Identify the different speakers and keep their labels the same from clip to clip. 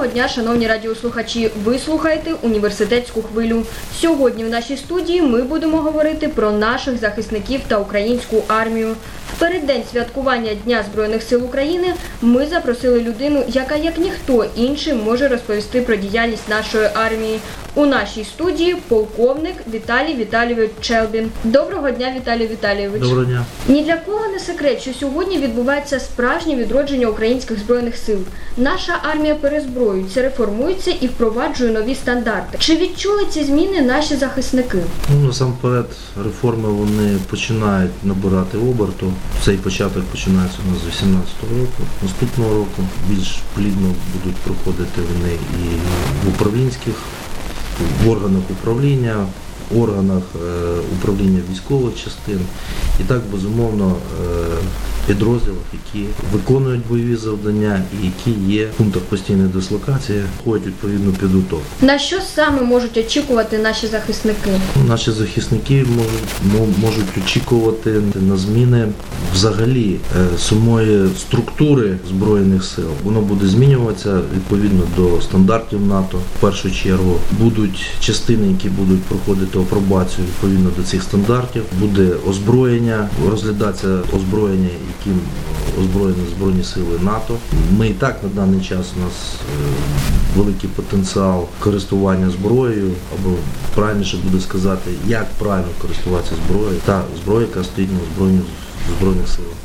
Speaker 1: Доброго дня, шановні радіослухачі. Ви слухаєте університетську хвилю. Сьогодні в нашій студії ми будемо говорити про наших захисників та українську армію. В переддень святкування Дня Збройних сил України ми запросили людину, яка як ніхто інший може розповісти про діяльність нашої армії. У нашій студії полковник Віталій Віталійович Челбін. Доброго дня, Віталій Віталійович.
Speaker 2: Доброго дня.
Speaker 1: Ні для кого не секрет, що сьогодні відбувається справжнє відродження українських збройних сил. Наша армія перезброюється, реформується і впроваджує нові стандарти. Чи відчули ці зміни наші захисники?
Speaker 2: Ну, насамперед, реформи вони починають набирати оберту. Цей початок починається у нас з 18 року. Наступного року більш плідно будуть проходити вони і в управлінських, в органах управління, органах е, управління військових частин і так безумовно е, підрозділах, які виконують бойові завдання і які є в пунктах постійної дислокації, ходять відповідну підготовку.
Speaker 1: На що саме можуть очікувати наші захисники?
Speaker 2: Наші захисники можуть, можуть очікувати на зміни взагалі е, самої структури збройних сил. Воно буде змінюватися відповідно до стандартів НАТО. В першу чергу будуть частини, які будуть проходити апробацію відповідно до цих стандартів. Буде озброєння, розглядатися озброєння, яким озброєні збройні сили НАТО. Ми і так на даний час у нас е, великий потенціал користування зброєю, або правильніше буде сказати, як правильно користуватися зброєю, та зброя, яка стоїть на озброєнні збройних силах.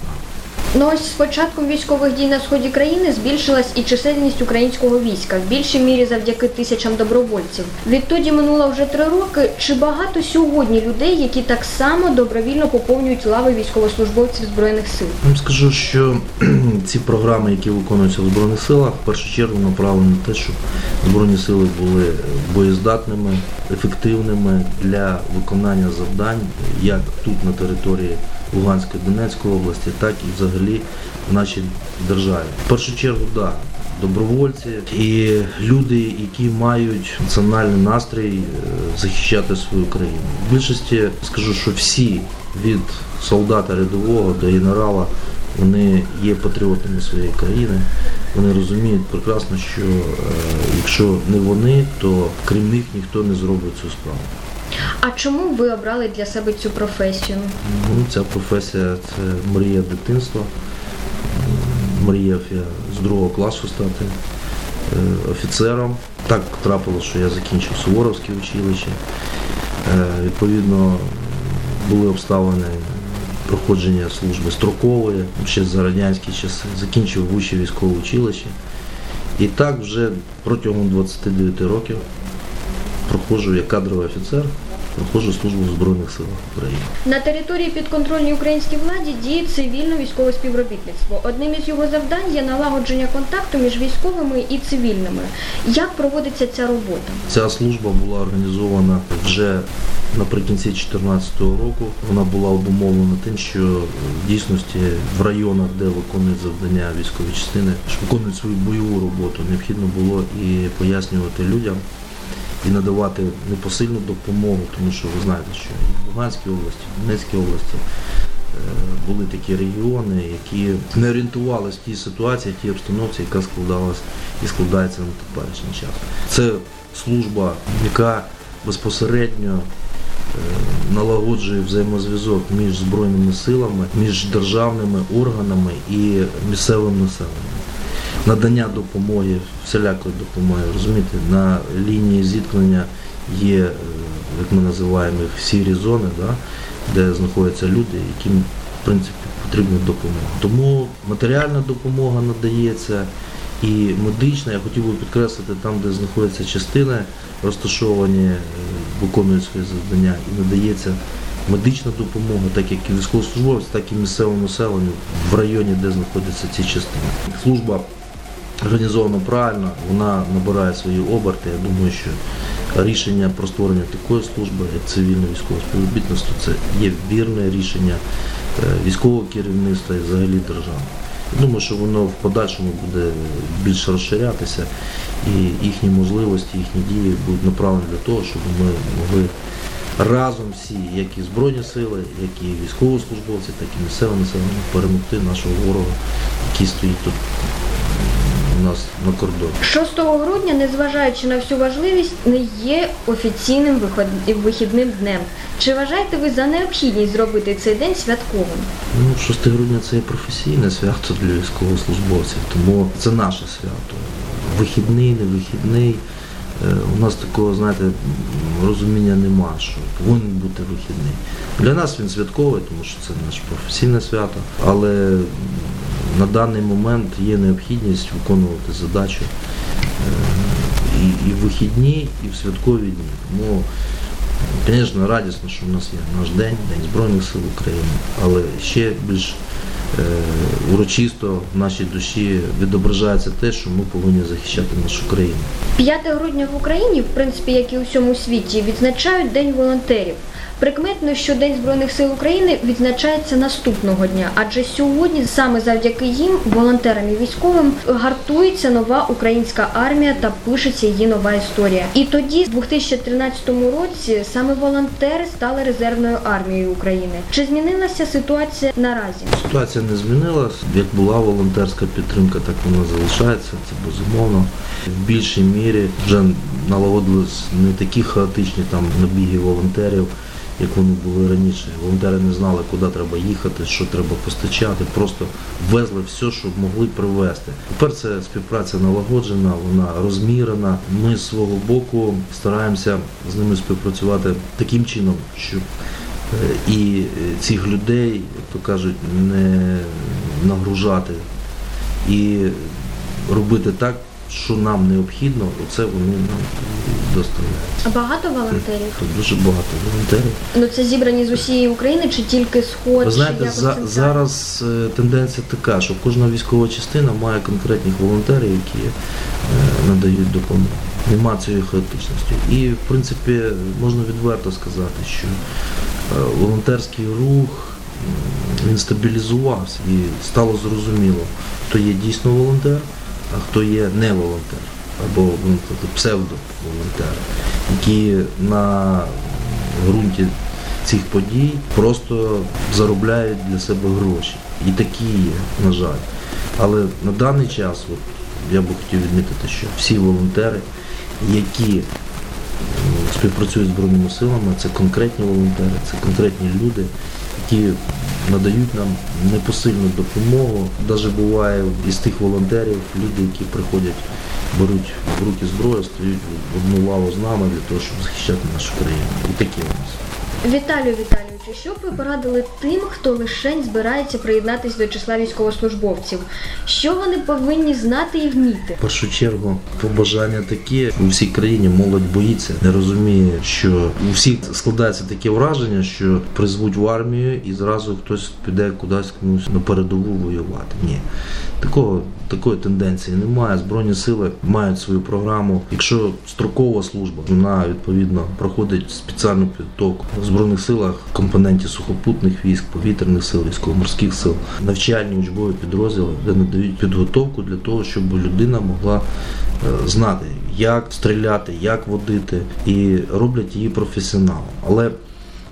Speaker 1: Ну ось з початком військових дій на сході країни збільшилась і чисельність українського війська в більшій мірі завдяки тисячам добровольців. Відтоді минуло вже три роки. Чи багато сьогодні людей, які так само добровільно поповнюють лави військовослужбовців збройних сил?
Speaker 2: Я скажу, що ці програми, які виконуються в Збройних силах, в першу чергу направлені на те, щоб Збройні сили були боєздатними, ефективними для виконання завдань, як тут на території Луганської Донецької області, так і взагалі в нашій державі. В першу чергу. Да, Добровольці і люди, які мають національний настрій е, захищати свою країну. В більшості скажу, що всі від солдата рядового до генерала вони є патріотами своєї країни. Вони розуміють прекрасно, що е, якщо не вони, то крім них ніхто не зробить цю справу.
Speaker 1: А чому ви обрали для себе цю професію?
Speaker 2: Ну, ця професія це мрія дитинства. Мріяв я з другого класу стати е, офіцером. Так трапилося, що я закінчив Суворовське училище. Е, Відповідно, були обставини проходження служби строкової, ще за радянські часи. Закінчив вище військове училище. І так вже протягом 29 років проходжу як кадровий офіцер, проходжу службу в Збройних силах України.
Speaker 1: На території підконтрольній українській владі діє цивільно-військове співробітництво. Одним із його завдань є налагодження контакту між військовими і цивільними. Як проводиться ця робота?
Speaker 2: Ця служба була організована вже наприкінці 2014 року. Вона була обумовлена тим, що в дійсності в районах, де виконують завдання військові частини, виконують свою бойову роботу, необхідно було і пояснювати людям. І надавати непосильну допомогу, тому що ви знаєте, що і в Луганській області, в Донецькій області е, були такі регіони, які не орієнтувалися в тій ситуації, в тій обстановці, яка складалась і складається на теперішній час. Це служба, яка безпосередньо е, налагоджує взаємозв'язок між збройними силами, між державними органами і місцевим населенням. Надання допомоги, всілякої допомоги, розумієте, на лінії зіткнення є, е, як ми називаємо їх, сірі зони, да, де знаходяться люди, яким в принципі потрібна допомога. Тому матеріальна допомога надається і медична, я хотів би підкреслити, там, де знаходяться частини, розташовані, е, виконують завдання, і надається медична допомога, так як і військовослужбовцям, так і місцевому населенню в районі, де знаходяться ці частини. Служба організовано правильно, вона набирає свої оберти. Я думаю, що рішення про створення такої служби, як цивільне військове співробітництво, це є вірне рішення е, військового керівництва і взагалі держави. Думаю, що воно в подальшому буде більш розширятися і їхні можливості, їхні дії будуть направлені для того, щоб ми могли разом всі, як і Збройні сили, як і військовослужбовці, так і місцеве населення перемогти нашого ворога, який стоїть тут у нас на кордоні.
Speaker 1: 6 грудня, незважаючи на всю важливість, не є офіційним вихідним днем. Чи вважаєте ви за необхідність зробити цей день святковим?
Speaker 2: Ну, 6 грудня це є професійне свято для військовослужбовців, тому це наше свято. Вихідний, не вихідний. Е, У нас такого, знаєте, розуміння нема, що повинен бути вихідний. Для нас він святковий, тому що це наше професійне свято, але на даний момент є необхідність виконувати задачу е, і, в вихідні, і в святкові дні. Тому Звісно, радісно, що в нас є наш день, День Збройних сил України, але ще більш е, урочисто в нашій душі відображається те, що ми повинні захищати нашу країну.
Speaker 1: 5 грудня в Україні, в принципі, як і у всьому світі, відзначають День волонтерів. Прикметно, що День Збройних сил України відзначається наступного дня, адже сьогодні саме завдяки їм, волонтерам і військовим, гартується нова українська армія та пишеться її нова історія. І тоді, в 2013 році, саме волонтери стали резервною армією України. Чи змінилася ситуація наразі?
Speaker 2: Ситуація не змінилась. Як була волонтерська підтримка, так вона залишається. Це безумовно. В більшій мірі вже налагодились не такі хаотичні там набіги волонтерів, як вони були раніше. Волонтери не знали, куди треба їхати, що треба постачати, просто везли все, що могли привезти. Тепер це співпраця налагоджена, вона розмірена. Ми з свого боку стараємося з ними співпрацювати таким чином, щоб Е, і цих людей, як то кажуть, не нагружати і робити так, що нам необхідно, оце вони нам доставляють.
Speaker 1: Багато волонтерів?
Speaker 2: Тут дуже багато волонтерів.
Speaker 1: Ну це зібрані з усієї України чи тільки сход?
Speaker 2: Ви
Speaker 1: чи
Speaker 2: знаєте,
Speaker 1: якось
Speaker 2: за, зараз е, тенденція така, що кожна військова частина має конкретних волонтерів, які е, надають допомогу. Нема цієї хаотичності. І, в принципі, можна відверто сказати, що е, волонтерський рух м, він стабілізувався і стало зрозуміло, хто є дійсно волонтер, а хто є не волонтер, або ну, тобто псевдоволонтер, які на ґрунті цих подій просто заробляють для себе гроші. І такі є, на жаль. Але на даний час, от, я би хотів відмітити, що всі волонтери, які співпрацюють з Збройними силами, це конкретні волонтери, це конкретні люди, які надають нам непосильну допомогу. Навіть буває із тих волонтерів люди, які приходять, беруть в руки зброю, стають в одну лаву з нами для того, щоб захищати нашу країну. І такі у нас.
Speaker 1: Віталію Віталійовичу, що б ви порадили тим, хто лише збирається приєднатися до числа військовослужбовців? Що вони повинні знати і вміти?
Speaker 2: В першу чергу побажання такі у всій країні молодь боїться, не розуміє, що у всіх складається таке враження, що призвуть в армію і зразу хтось піде кудись комусь на передову воювати. Ні. Такого, такої тенденції немає. Збройні сили мають свою програму. Якщо строкова служба, вона відповідно проходить спеціальну підготовку в збройних силах компоненті сухопутних військ, повітряних сил, військово-морських сил, навчальні учбові підрозділи, де надають підготовку для того, щоб людина могла е, знати, як стріляти, як водити, і роблять її професіоналом. Але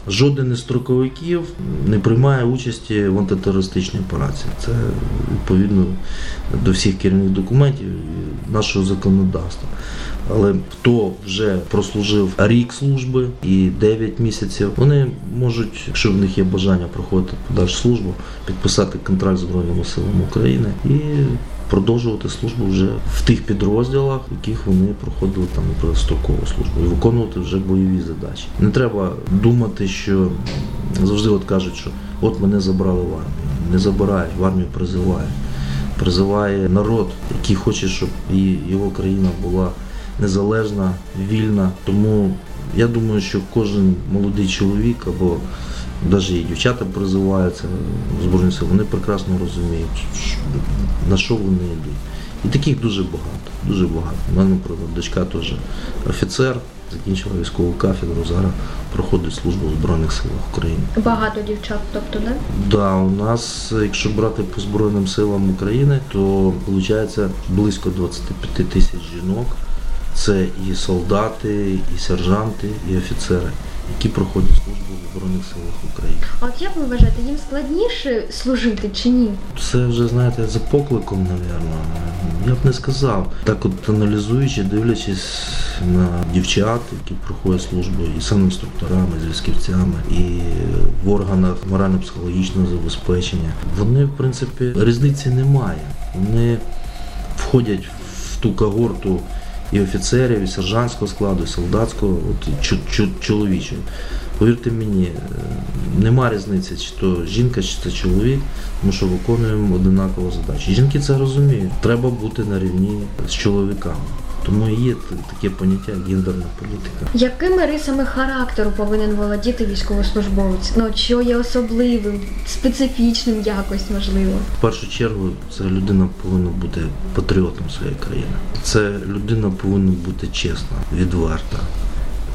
Speaker 2: Жоден із строковиків не приймає участі в антитерористичній операції. Це відповідно до всіх керівних документів нашого законодавства. Але хто вже прослужив рік служби і 9 місяців, вони можуть, якщо в них є бажання проходити подальшу службу, підписати контракт з Збройними силами України і продовжувати службу вже в тих підрозділах, яких вони проходили там, строкову службу, і виконувати вже бойові задачі. Не треба думати, що завжди от кажуть, що от мене забрали в армію. Не забирають, в армію призивають. Призиває народ, який хоче, щоб і його країна була незалежна, вільна. Тому я думаю, що кожен молодий чоловік або навіть і дівчата призиваються в Збройні сили, вони прекрасно розуміють, на що вони йдуть. І таких дуже багато, дуже багато. У мене, наприклад, дочка теж офіцер, закінчила військову кафедру, зараз проходить службу в Збройних силах України.
Speaker 1: Багато дівчат, тобто, да?
Speaker 2: Да, у нас, якщо брати по Збройним силам України, то виходить близько 25 тисяч жінок. Це і солдати, і сержанти, і офіцери, які проходять службу в Збройних силах України.
Speaker 1: А от як ви вважаєте, їм складніше служити чи ні?
Speaker 2: Це вже, знаєте, за покликом, мабуть. Я б не сказав. Так от аналізуючи, дивлячись на дівчат, які проходять службу і санінструкторами, і зв'язківцями, і в органах морально-психологічного забезпечення, вони, в принципі, різниці немає. Вони входять в ту когорту і офіцерів, і сержантського складу, і солдатського, от, чоловічого. Повірте мені, е, нема різниці, чи то жінка, чи це чоловік, тому що виконуємо одинакову задачу. Жінки це розуміють. Треба бути на рівні з чоловіками. Тому і є таке поняття як гендерна політика.
Speaker 1: Якими рисами характеру повинен володіти військовослужбовець? Ну, що є особливим, специфічним якось можливо?
Speaker 2: В першу чергу це людина повинна бути патріотом своєї країни. Це людина повинна бути чесна, відверта.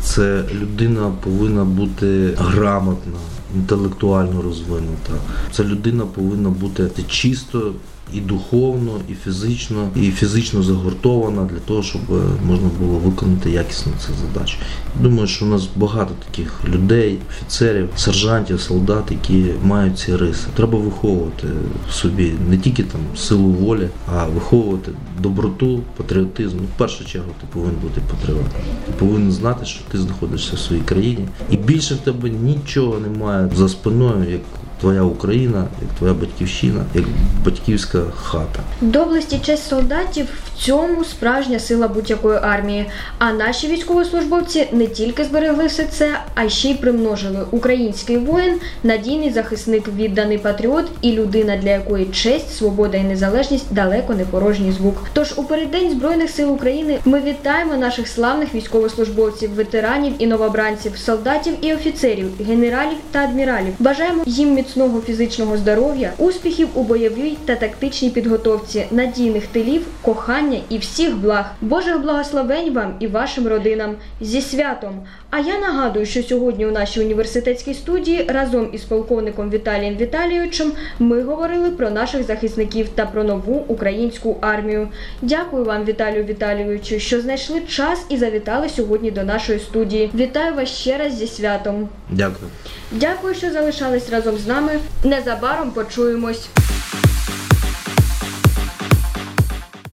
Speaker 2: Це людина повинна бути грамотна, інтелектуально розвинута. Ця людина повинна бути чисто і духовно, і фізично, і фізично загуртована для того, щоб е, можна було виконати якісно цю задачу. Думаю, що у нас багато таких людей, офіцерів, сержантів, солдат, які мають ці риси. Треба виховувати в собі не тільки там силу волі, а виховувати доброту, патріотизм. В першу чергу ти повинен бути патріотом. Ти повинен знати, що ти знаходишся в своїй країні, і більше в тебе нічого немає за спиною, як твоя Україна, як твоя батьківщина, як батьківська хата.
Speaker 1: Доблесть і честь солдатів в цьому справжня сила будь-якої армії. А наші військовослужбовці не тільки зберегли все це, а ще й примножили український воїн, надійний захисник, відданий патріот і людина, для якої честь, свобода і незалежність далеко не порожній звук. Тож у переддень збройних сил України ми вітаємо наших славних військовослужбовців, ветеранів і новобранців, солдатів і офіцерів, генералів та адміралів. Бажаємо їм міцного фізичного здоров'я, успіхів у бойовій та тактичній підготовці, надійних тилів, кохання і всіх благ. Божих благословень вам і вашим родинам зі святом. А я нагадую, що сьогодні у нашій університетській студії разом із полковником Віталієм Віталійовичем ми говорили про наших захисників та про нову українську армію. Дякую вам, Віталію Віталійовичу, що знайшли час і завітали сьогодні до нашої студії. Вітаю вас ще раз зі святом.
Speaker 2: Дякую.
Speaker 1: Дякую, що залишались разом з нами. Незабаром почуємось.